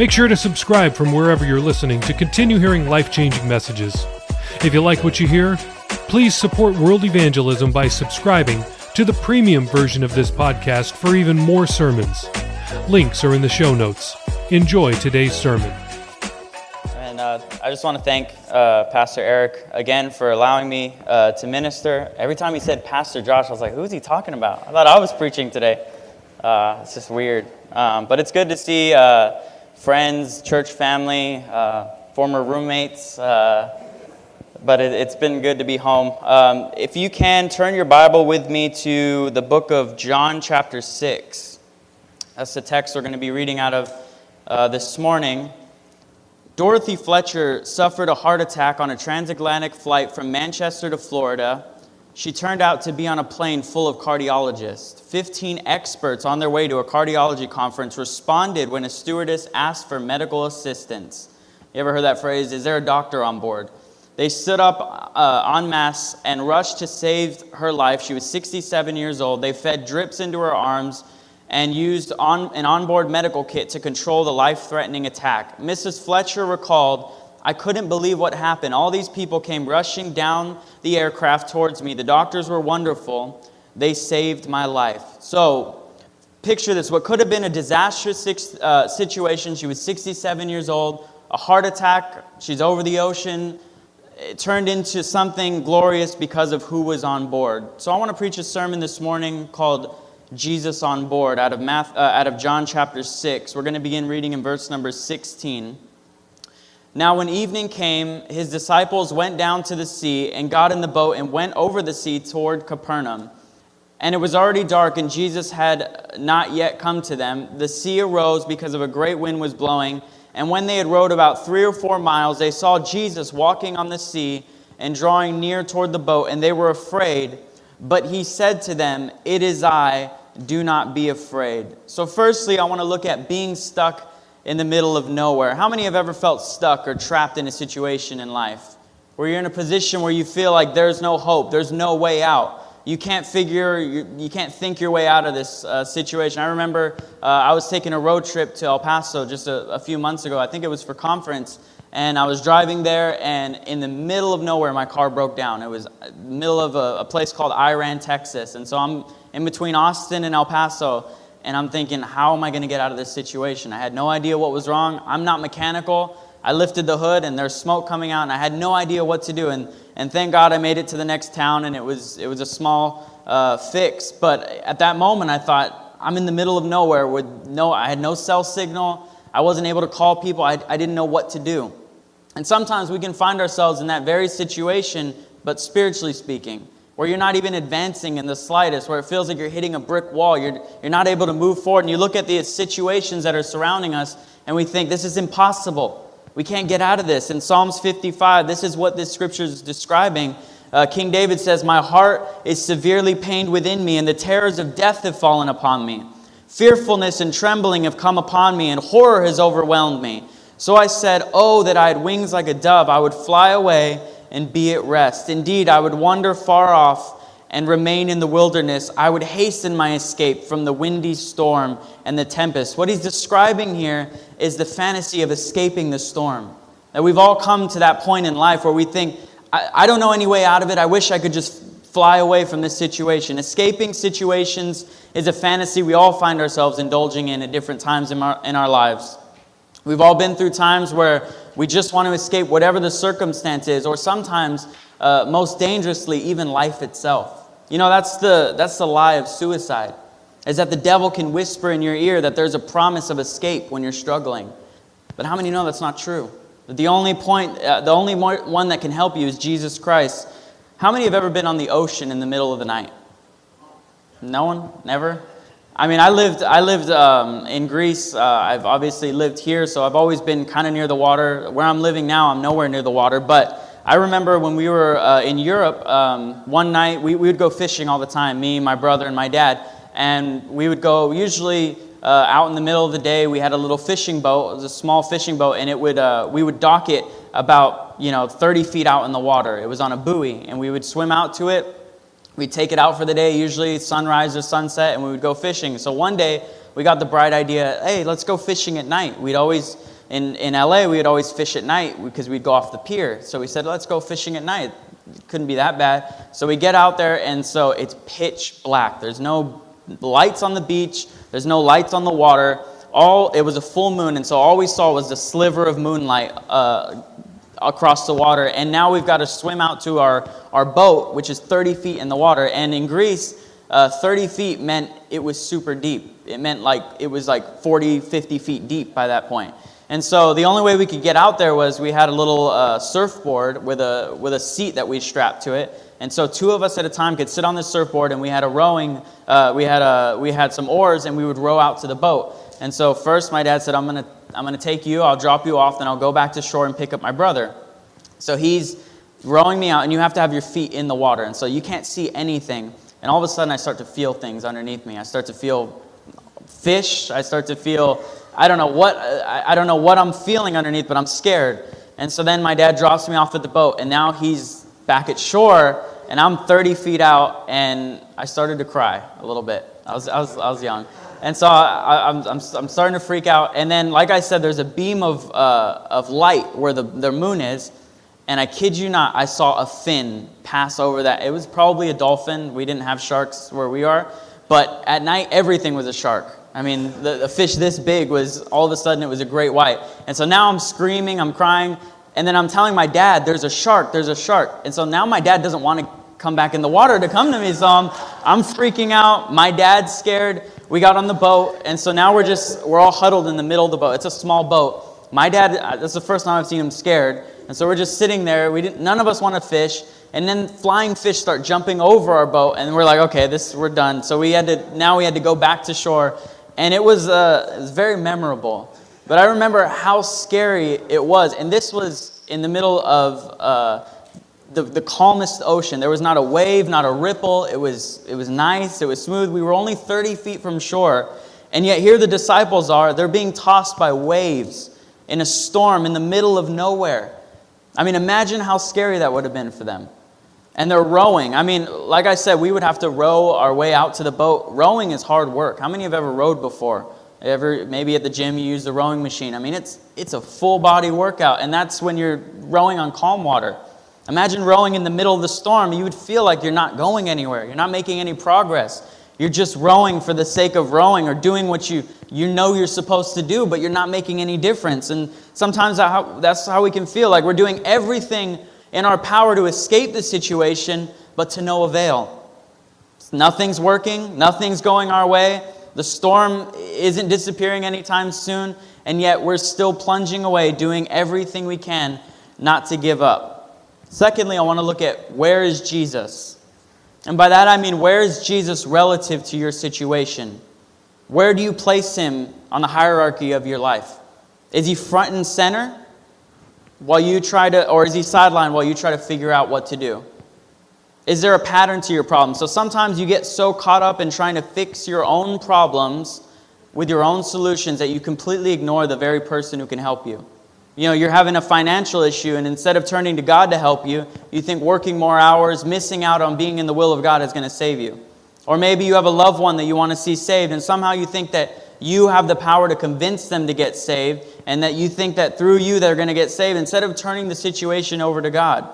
Make sure to subscribe from wherever you're listening to continue hearing life changing messages. If you like what you hear, please support world evangelism by subscribing to the premium version of this podcast for even more sermons. Links are in the show notes. Enjoy today's sermon. And uh, I just want to thank uh, Pastor Eric again for allowing me uh, to minister. Every time he said Pastor Josh, I was like, who's he talking about? I thought I was preaching today. Uh, it's just weird. Um, but it's good to see uh, friends, church family, uh, former roommates. but it, has been good to be home. Um, if you can, turn your Bible with me to the book of John, chapter 6. That's the text we're going to be reading out of uh, this morning. Dorothy Fletcher suffered a heart attack on a transatlantic flight from Manchester to Florida. She turned out to be on a plane full of cardiologists. 15 experts on their way to a cardiology conference responded when a stewardess asked for medical assistance. You ever heard that phrase? Is there a doctor on board? They stood up uh, en masse and rushed to save her life. She was 67 years old. They fed drips into her arms and used on, an onboard medical kit to control the life threatening attack. Mrs. Fletcher recalled, I couldn't believe what happened. All these people came rushing down the aircraft towards me. The doctors were wonderful. They saved my life. So, picture this what could have been a disastrous uh, situation. She was 67 years old, a heart attack, she's over the ocean. It turned into something glorious because of who was on board. So, I want to preach a sermon this morning called Jesus on board out of, Math, uh, out of John chapter 6. We're going to begin reading in verse number 16. Now, when evening came, his disciples went down to the sea and got in the boat and went over the sea toward Capernaum. And it was already dark, and Jesus had not yet come to them. The sea arose because of a great wind was blowing. And when they had rowed about three or four miles, they saw Jesus walking on the sea and drawing near toward the boat, and they were afraid. But he said to them, It is I do not be afraid. So, firstly, I want to look at being stuck in the middle of nowhere. How many have ever felt stuck or trapped in a situation in life where you're in a position where you feel like there's no hope, there's no way out? You can't figure, you, you can't think your way out of this uh, situation. I remember uh, I was taking a road trip to El Paso just a, a few months ago. I think it was for conference. And I was driving there, and in the middle of nowhere, my car broke down. It was middle of a, a place called Iraan, Texas. And so I'm in between Austin and El Paso, and I'm thinking, how am I going to get out of this situation? I had no idea what was wrong. I'm not mechanical. I lifted the hood, and there's smoke coming out, and I had no idea what to do. And, and thank God I made it to the next town, and it was, it was a small uh, fix. But at that moment, I thought, I'm in the middle of nowhere with no, I had no cell signal. I wasn't able to call people. I, I didn't know what to do. And sometimes we can find ourselves in that very situation, but spiritually speaking where you're not even advancing in the slightest, where it feels like you're hitting a brick wall. You're, you're not able to move forward. And you look at the situations that are surrounding us, and we think, this is impossible. We can't get out of this. In Psalms 55, this is what this scripture is describing. Uh, King David says, My heart is severely pained within me, and the terrors of death have fallen upon me. Fearfulness and trembling have come upon me, and horror has overwhelmed me. So I said, Oh, that I had wings like a dove, I would fly away and be at rest. Indeed, I would wander far off and remain in the wilderness. I would hasten my escape from the windy storm and the tempest. What he's describing here is the fantasy of escaping the storm. That we've all come to that point in life where we think, I, I don't know any way out of it. I wish I could just fly away from this situation. Escaping situations is a fantasy we all find ourselves indulging in at different times in our, in our lives. We've all been through times where we just want to escape whatever the circumstance is, or sometimes, uh, most dangerously, even life itself. You know, that's the, that's the lie of suicide, is that the devil can whisper in your ear that there's a promise of escape when you're struggling. But how many know that's not true? That the only point, uh, the only one that can help you is Jesus Christ. How many have ever been on the ocean in the middle of the night? No one? Never? I mean, I lived, I lived um, in Greece. Uh, I've obviously lived here, so I've always been kind of near the water. Where I'm living now, I'm nowhere near the water. But I remember when we were uh, in Europe, um, one night we, we would go fishing all the time, me, my brother, and my dad. And we would go usually uh, out in the middle of the day. We had a little fishing boat, it was a small fishing boat, and it would, uh, we would dock it about you know 30 feet out in the water. It was on a buoy, and we would swim out to it We'd take it out for the day, usually sunrise or sunset, and we would go fishing. So one day, we got the bright idea hey, let's go fishing at night. We'd always, in, in LA, we would always fish at night because we'd go off the pier. So we said, let's go fishing at night. It couldn't be that bad. So we get out there, and so it's pitch black. There's no lights on the beach, there's no lights on the water. All, it was a full moon, and so all we saw was the sliver of moonlight uh, across the water. And now we've got to swim out to our, our boat, which is 30 feet in the water. And in Greece, uh, 30 feet meant it was super deep. It meant like it was like 40, 50 feet deep by that point. And so the only way we could get out there was we had a little uh, surfboard with a, with a seat that we strapped to it. And so two of us at a time could sit on this surfboard, and we had a rowing, uh, we, had a, we had some oars, and we would row out to the boat. And so first my dad said, I'm going to I'm going to take you, I'll drop you off, then I'll go back to shore and pick up my brother. So he's rowing me out, and you have to have your feet in the water. And so you can't see anything. And all of a sudden, I start to feel things underneath me. I start to feel fish. I start to feel, I don't know what, I don't know what I'm feeling underneath, but I'm scared. And so then my dad drops me off at the boat, and now he's back at shore, and I'm 30 feet out, and I started to cry a little bit. I was, I was, I was young. And so I, am I'm, I'm, starting to freak out. And then, like I said, there's a beam of, uh, of light where the, the moon is. And I kid you not, I saw a fin pass over that. It was probably a dolphin. We didn't have sharks where we are. But at night, everything was a shark. I mean, the, the fish this big was all of a sudden it was a great white. And so now I'm screaming, I'm crying. And then I'm telling my dad, there's a shark, there's a shark. And so now my dad doesn't want to come back in the water to come to me. So I'm, I'm freaking out. My dad's scared we got on the boat, and so now we're just, we're all huddled in the middle of the boat. It's a small boat. My dad, uh, that's the first time I've seen him scared. And so we're just sitting there. We didn't, none of us want to fish. And then flying fish start jumping over our boat, and we're like, okay, this we're done. So we had to now we had to go back to shore, and it was, uh, it was very memorable. But I remember how scary it was, and this was in the middle of uh, the, the calmest ocean. There was not a wave, not a ripple. It was, it was nice, it was smooth. We were only 30 feet from shore. And yet, here the disciples are. They're being tossed by waves in a storm in the middle of nowhere. I mean, imagine how scary that would have been for them. And they're rowing. I mean, like I said, we would have to row our way out to the boat. Rowing is hard work. How many have ever rowed before? Ever maybe at the gym you use the rowing machine. I mean, it's it's a full body workout, and that's when you're rowing on calm water. Imagine rowing in the middle of the storm. You would feel like you're not going anywhere. You're not making any progress. You're just rowing for the sake of rowing or doing what you, you know you're supposed to do, but you're not making any difference. And sometimes that's how we can feel like we're doing everything in our power to escape the situation, but to no avail. Nothing's working, nothing's going our way. The storm isn't disappearing anytime soon, and yet we're still plunging away, doing everything we can not to give up. Secondly, I want to look at where is Jesus? And by that I mean, where is Jesus relative to your situation? Where do you place him on the hierarchy of your life? Is he front and center while you try to, or is he sidelined while you try to figure out what to do? Is there a pattern to your problem? So sometimes you get so caught up in trying to fix your own problems with your own solutions that you completely ignore the very person who can help you. You know, you're having a financial issue, and instead of turning to God to help you, you think working more hours, missing out on being in the will of God is going to save you. Or maybe you have a loved one that you want to see saved, and somehow you think that you have the power to convince them to get saved, and that you think that through you they're going to get saved, instead of turning the situation over to God.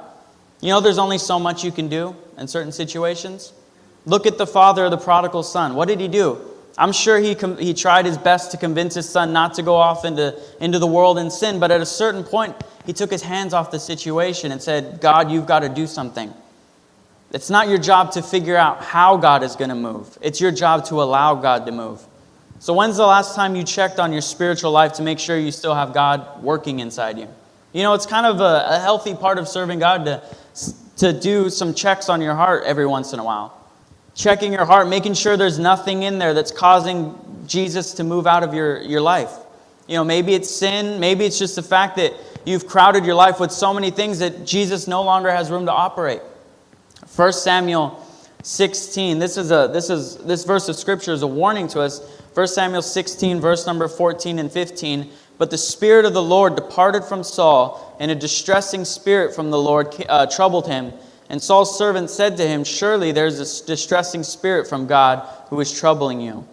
You know, there's only so much you can do in certain situations. Look at the father of the prodigal son. What did he do? I'm sure he, com- he tried his best to convince his son not to go off into, into the world and sin, but at a certain point, he took his hands off the situation and said, God, you've got to do something. It's not your job to figure out how God is going to move, it's your job to allow God to move. So, when's the last time you checked on your spiritual life to make sure you still have God working inside you? You know, it's kind of a, a healthy part of serving God to, to do some checks on your heart every once in a while. Checking your heart, making sure there's nothing in there that's causing Jesus to move out of your, your life. You know, maybe it's sin, maybe it's just the fact that you've crowded your life with so many things that Jesus no longer has room to operate. 1 Samuel 16. This is a this is this verse of scripture is a warning to us. 1 Samuel 16 verse number 14 and 15. But the spirit of the Lord departed from Saul, and a distressing spirit from the Lord uh, troubled him. And Saul's servant said to him, Surely there's a distressing spirit from God who is troubling you.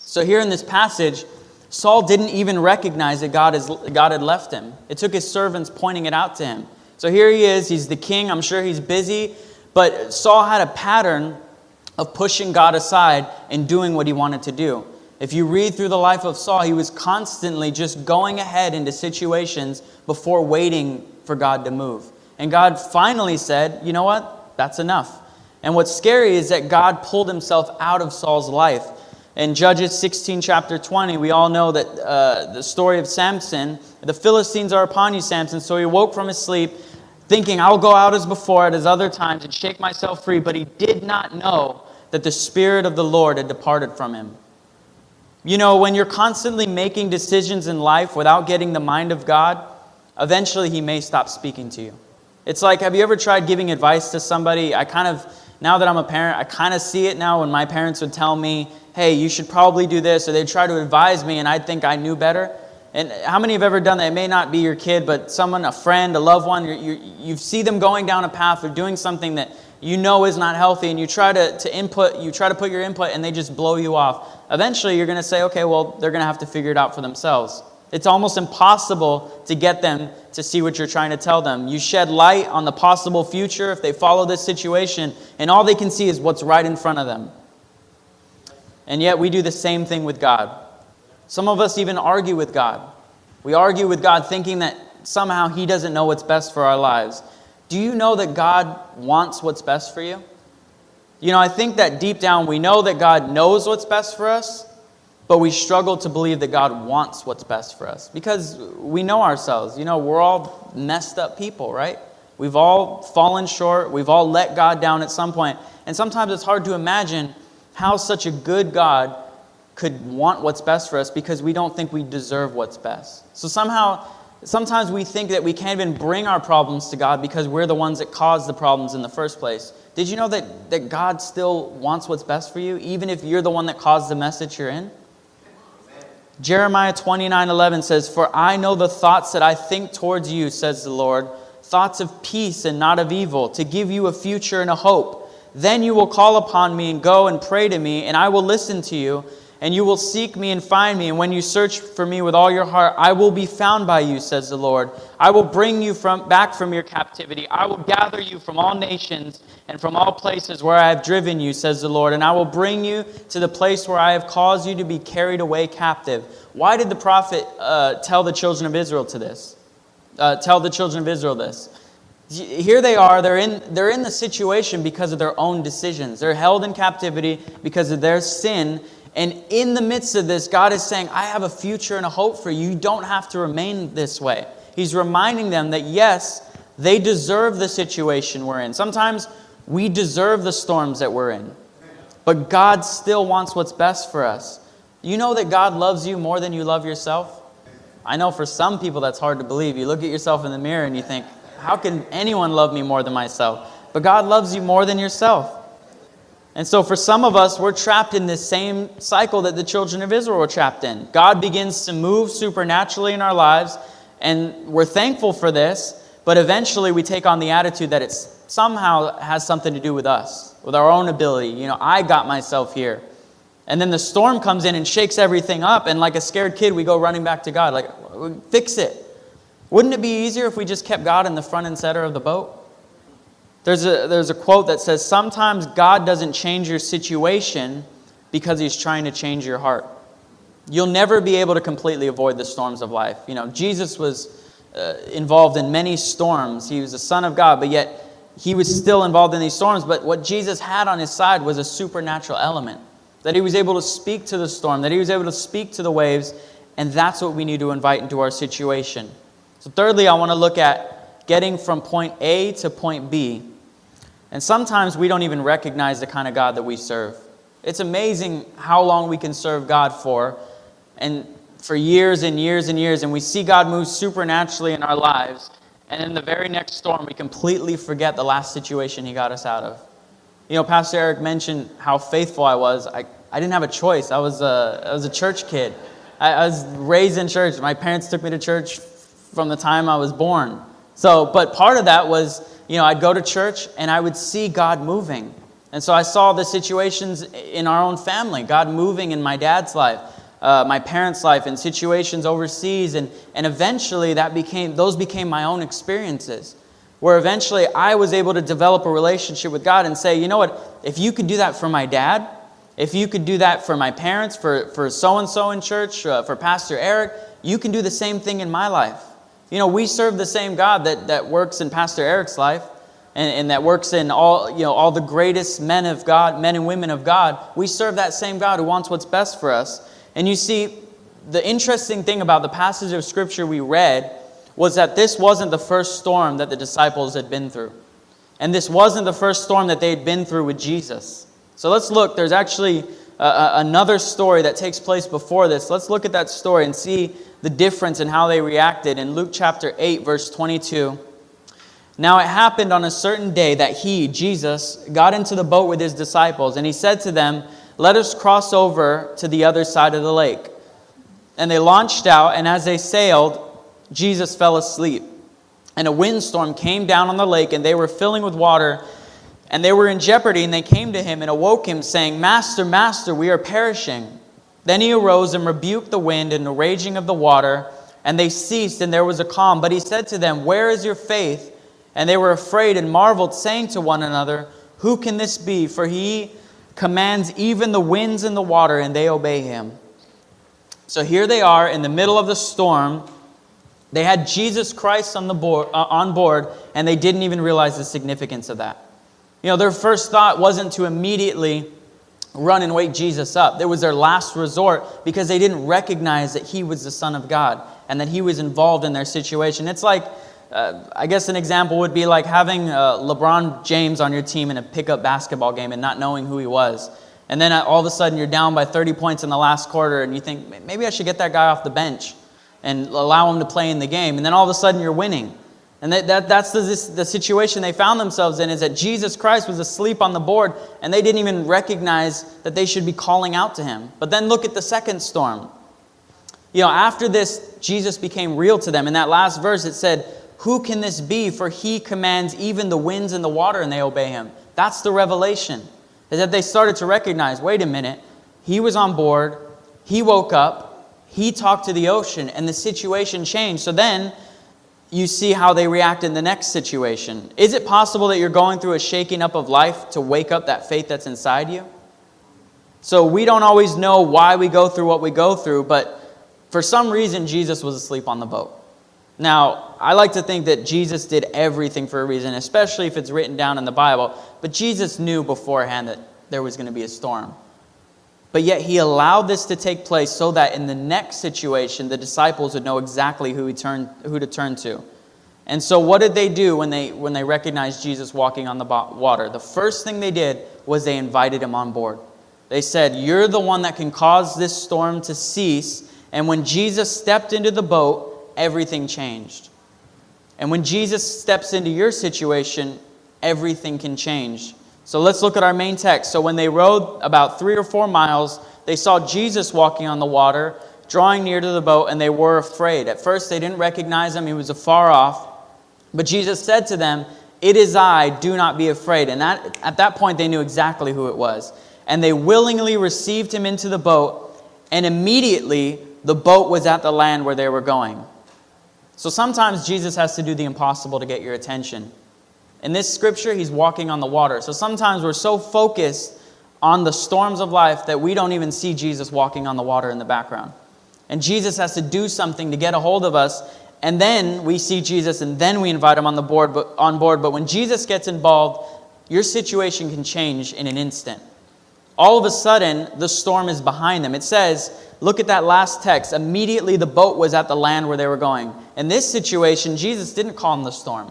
So here in this passage, Saul didn't even recognize that God, is, God had left him. It took his servants pointing it out to him. So here he is, he's the king. I'm sure he's busy. But Saul had a pattern of pushing God aside and doing what he wanted to do. If you read through the life of Saul, he was constantly just going ahead into situations before waiting for God to move. And God finally said, You know what? That's enough. And what's scary is that God pulled himself out of Saul's life. In Judges 16, chapter 20, we all know that uh, the story of Samson. The Philistines are upon you, Samson. So he woke from his sleep thinking, I'll go out as before at his other times and shake myself free, but he did not know that the Spirit of the Lord had departed from him. You know, when you're constantly making decisions in life without getting the mind of God, eventually he may stop speaking to you. It's like, have you ever tried giving advice to somebody? I kind of, now that I'm a parent, I kind of see it now when my parents would tell me, hey, you should probably do this, or they'd try to advise me and I'd think I knew better. And how many have ever done that? It may not be your kid, but someone, a friend, a loved one, you, you, see them going down a path or doing something that you know is not healthy, and you try to, to input, you try to put your input, and they just blow you off. Eventually, you're going to say, okay, well, they're going to have to figure it out for themselves. It's almost impossible to get them to see what you're trying to tell them. You shed light on the possible future if they follow this situation, and all they can see is what's right in front of them. And yet, we do the same thing with God. Some of us even argue with God. We argue with God thinking that somehow He doesn't know what's best for our lives. Do you know that God wants what's best for you? You know, I think that deep down we know that God knows what's best for us, but we struggle to believe that God wants what's best for us because we know ourselves. You know, we're all messed up people, right? We've all fallen short. We've all let God down at some point. And sometimes it's hard to imagine how such a good God could want what's best for us because we don't think we deserve what's best. So somehow, sometimes we think that we can't even bring our problems to God because we're the ones that caused the problems in the first place. Did you know that, that God still wants what's best for you, even if you're the one that caused the mess that you're in? Jeremiah 29 11 says, For I know the thoughts that I think towards you, says the Lord, thoughts of peace and not of evil, to give you a future and a hope. Then you will call upon me and go and pray to me, and I will listen to you and you will seek me and find me. And when you search for me with all your heart, I will be found by you, says the Lord. I will bring you from, back from your captivity. I will gather you from all nations and from all places where I have driven you, says the Lord. And I will bring you to the place where I have caused you to be carried away captive. Why did the prophet uh, tell the children of Israel to this? Uh, tell the children of Israel this. Here they are, they're in, they're in the situation because of their own decisions. They're held in captivity because of their sin and in the midst of this, God is saying, I have a future and a hope for you. You don't have to remain this way. He's reminding them that, yes, they deserve the situation we're in. Sometimes we deserve the storms that we're in, but God still wants what's best for us. You know that God loves you more than you love yourself? I know for some people that's hard to believe. You look at yourself in the mirror and you think, how can anyone love me more than myself? But God loves you more than yourself. And so, for some of us, we're trapped in this same cycle that the children of Israel were trapped in. God begins to move supernaturally in our lives, and we're thankful for this, but eventually we take on the attitude that it somehow has something to do with us, with our own ability. You know, I got myself here. And then the storm comes in and shakes everything up, and like a scared kid, we go running back to God, like, fix it. Wouldn't it be easier if we just kept God in the front and center of the boat? There's a, there's a quote that says, Sometimes God doesn't change your situation because he's trying to change your heart. You'll never be able to completely avoid the storms of life. You know, Jesus was uh, involved in many storms. He was the Son of God, but yet he was still involved in these storms. But what Jesus had on his side was a supernatural element that he was able to speak to the storm, that he was able to speak to the waves, and that's what we need to invite into our situation. So, thirdly, I want to look at getting from point A to point B And sometimes we don't even recognize the kind of God that we serve. It's amazing how long we can serve God for, and for years and years and years, and we see God move supernaturally in our lives. And in the very next storm, we completely forget the last situation He got us out of. You know, Pastor Eric mentioned how faithful I was. I, I didn't have a choice. I was a, I was a church kid. I, I was raised in church. My parents took me to church from the time I was born. So, but part of that was, you know, I'd go to church and I would see God moving. And so I saw the situations in our own family, God moving in my dad's life, uh, my parents' life, and situations overseas. And, and eventually that became, those became my own experiences. Where eventually I was able to develop a relationship with God and say, you know what, if you could do that for my dad, if you could do that for my parents, for, for so and so in church, uh, for Pastor Eric, you can do the same thing in my life. You know, we serve the same God that, that works in Pastor Eric's life and, and that works in all, you know, all the greatest men of God, men and women of God. We serve that same God who wants what's best for us. And you see, the interesting thing about the passage of Scripture we read was that this wasn't the first storm that the disciples had been through. And this wasn't the first storm that they had been through with Jesus. So let's look. There's actually another story that takes place before this. Let's look at that story and see the difference in how they reacted. In Luke chapter 8, verse 22, now it happened on a certain day that he, Jesus, got into the boat with his disciples, and he said to them, Let us cross over to the other side of the lake. And they launched out, and as they sailed, Jesus fell asleep. And a windstorm came down on the lake, and they were filling with water, and they were in jeopardy. And they came to him and awoke him, saying, Master, Master, we are perishing. Then he arose and rebuked the wind and the raging of the water, and they ceased, and there was a calm. But he said to them, Where is your faith? And they were afraid and marveled, saying to one another, Who can this be? For he commands even the winds and the water, and they obey him. So here they are in the middle of the storm. They had Jesus Christ on, the board, uh, on board, and they didn't even realize the significance of that. You know, their first thought wasn't to immediately run and wake Jesus up. It was their last resort because they didn't recognize that he was the Son of God and that he was involved in their situation. It's like, uh, I guess an example would be like having uh, LeBron James on your team in a pickup basketball game and not knowing who he was. And then all of a sudden you're down by 30 points in the last quarter and you think, maybe I should get that guy off the bench and allow him to play in the game. And then all of a sudden you're winning. And that, that, that's the, the situation they found themselves in is that Jesus Christ was asleep on the board and they didn't even recognize that they should be calling out to him. But then look at the second storm. You know, after this, Jesus became real to them. In that last verse, it said, Who can this be? For he commands even the winds and the water and they obey him. That's the revelation. Is that they started to recognize wait a minute, he was on board, he woke up, he talked to the ocean, and the situation changed. So then, you see how they react in the next situation. Is it possible that you're going through a shaking up of life to wake up that faith that's inside you? So we don't always know why we go through what we go through, but for some reason, Jesus was asleep on the boat. Now, I like to think that Jesus did everything for a reason, especially if it's written down in the Bible, but Jesus knew beforehand that there was going to be a storm. But yet he allowed this to take place so that in the next situation, the disciples would know exactly who, he turned, who to turn to. And so, what did they do when they, when they recognized Jesus walking on the water? The first thing they did was they invited him on board. They said, You're the one that can cause this storm to cease. And when Jesus stepped into the boat, everything changed. And when Jesus steps into your situation, everything can change. So let's look at our main text. So when they rowed about three or four miles, they saw Jesus walking on the water, drawing near to the boat, and they were afraid. At first, they didn't recognize him, he was afar off. But Jesus said to them, It is I, do not be afraid. And that, at that point, they knew exactly who it was. And they willingly received him into the boat, and immediately the boat was at the land where they were going. So sometimes Jesus has to do the impossible to get your attention. In this scripture, he's walking on the water. So sometimes we're so focused on the storms of life that we don't even see Jesus walking on the water in the background. And Jesus has to do something to get a hold of us. And then we see Jesus and then we invite him on, the board, but, on board. But when Jesus gets involved, your situation can change in an instant. All of a sudden, the storm is behind them. It says, look at that last text. Immediately the boat was at the land where they were going. In this situation, Jesus didn't calm the storm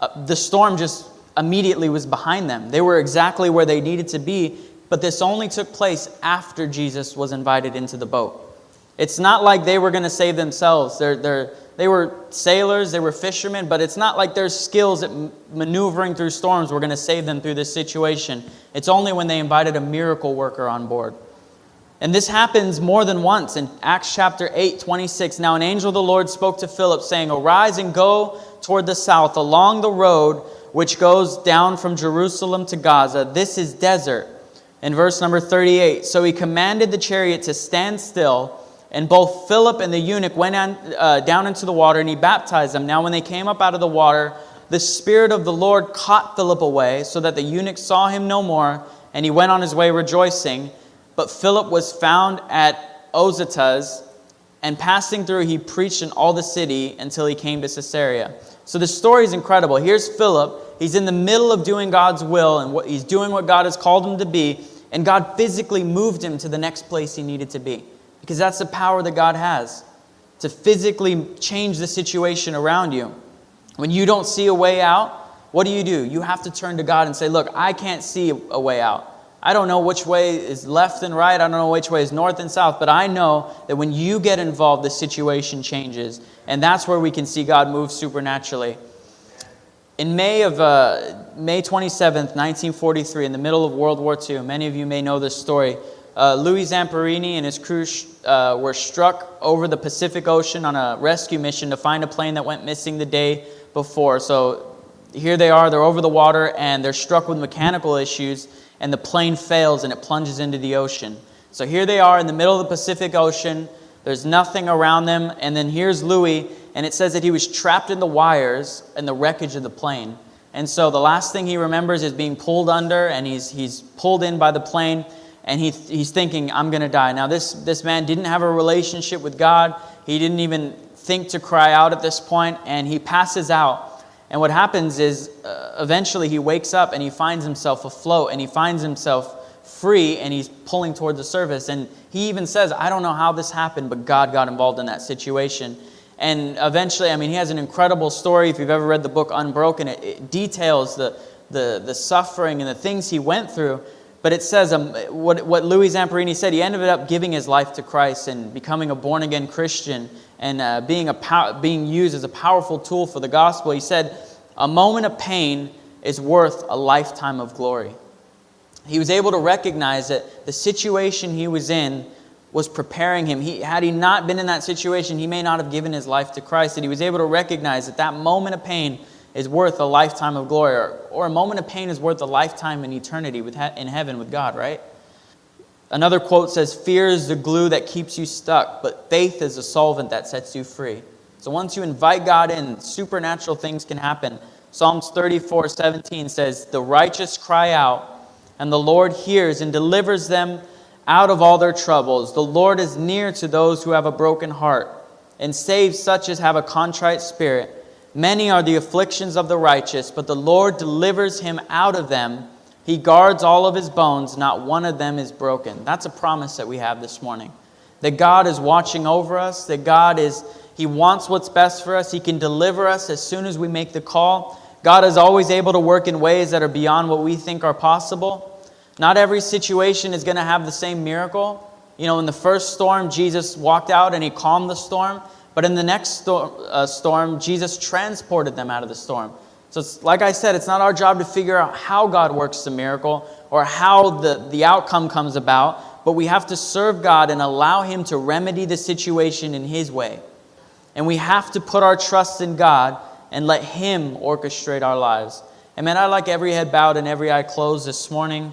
uh, the storm just immediately was behind them. They were exactly where they needed to be, but this only took place after Jesus was invited into the boat. It's not like they were going to save themselves. They're, they're, they were sailors, they were fishermen, but it's not like their skills at maneuvering through storms were going to save them through this situation. It's only when they invited a miracle worker on board. And this happens more than once in Acts chapter 8, 26. Now, an angel of the Lord spoke to Philip, saying, Arise and go toward the south along the road which goes down from Jerusalem to Gaza. This is desert. In verse number 38, so he commanded the chariot to stand still, and both Philip and the eunuch went on, uh, down into the water, and he baptized them. Now, when they came up out of the water, the Spirit of the Lord caught Philip away, so that the eunuch saw him no more, and he went on his way rejoicing. But Philip was found at Azotus, and passing through, he preached in all the city until he came to Caesarea. So the story is incredible. Here's Philip. He's in the middle of doing God's will, and what, he's doing what God has called him to be, and God physically moved him to the next place he needed to be. Because that's the power that God has to physically change the situation around you. When you don't see a way out, what do you do? You have to turn to God and say, Look, I can't see a way out. I don't know which way is left and right. I don't know which way is north and south, but I know that when you get involved, the situation changes. And that's where we can see God move supernaturally. In May of uh, May 27th, 1943, in the middle of World War II, many of you may know this story. Uh, Louis Zamperini and his crew uh, were struck over the Pacific Ocean on a rescue mission to find a plane that went missing the day before. So here they are, they're over the water, and they're struck with mechanical issues and the plane fails and it plunges into the ocean. So here they are in the middle of the Pacific Ocean. There's nothing around them. And then here's Louis, and it says that he was trapped in the wires and the wreckage of the plane. And so the last thing he remembers is being pulled under, and he's, he's pulled in by the plane, and he, he's thinking, I'm going to die. Now, this, this man didn't have a relationship with God. He didn't even think to cry out at this point, and he passes out. And what happens is uh, eventually he wakes up and he finds himself afloat and he finds himself free and he's pulling toward the surface. And he even says, I don't know how this happened, but God got involved in that situation. And eventually, I mean, he has an incredible story. If you've ever read the book Unbroken, it, it details the, the, the suffering and the things he went through. But it says um, what, what Louis Zamperini said, he ended up giving his life to Christ and becoming a born again Christian and uh, being, a pow- being used as a powerful tool for the gospel. He said, A moment of pain is worth a lifetime of glory. He was able to recognize that the situation he was in was preparing him. He, had he not been in that situation, he may not have given his life to Christ. And he was able to recognize that that moment of pain is worth a lifetime of glory, or, or a moment of pain is worth a lifetime in eternity with, in heaven with God, right? Another quote says, Fear is the glue that keeps you stuck, but faith is the solvent that sets you free. So once you invite God in, supernatural things can happen. Psalms 34 17 says, The righteous cry out, and the Lord hears and delivers them out of all their troubles. The Lord is near to those who have a broken heart and saves such as have a contrite spirit. Many are the afflictions of the righteous, but the Lord delivers him out of them. He guards all of his bones, not one of them is broken. That's a promise that we have this morning. That God is watching over us, that God is, He wants what's best for us. He can deliver us as soon as we make the call. God is always able to work in ways that are beyond what we think are possible. Not every situation is going to have the same miracle. You know, in the first storm, Jesus walked out and He calmed the storm. But in the next storm, uh, storm, Jesus transported them out of the storm. So, it's, like I said, it's not our job to figure out how God works the miracle or how the, the outcome comes about, but we have to serve God and allow Him to remedy the situation in His way. And we have to put our trust in God and let Him orchestrate our lives. And man, I like every head bowed and every eye closed this morning.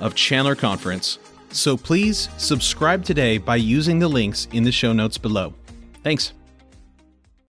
of Chandler Conference. So please subscribe today by using the links in the show notes below. Thanks.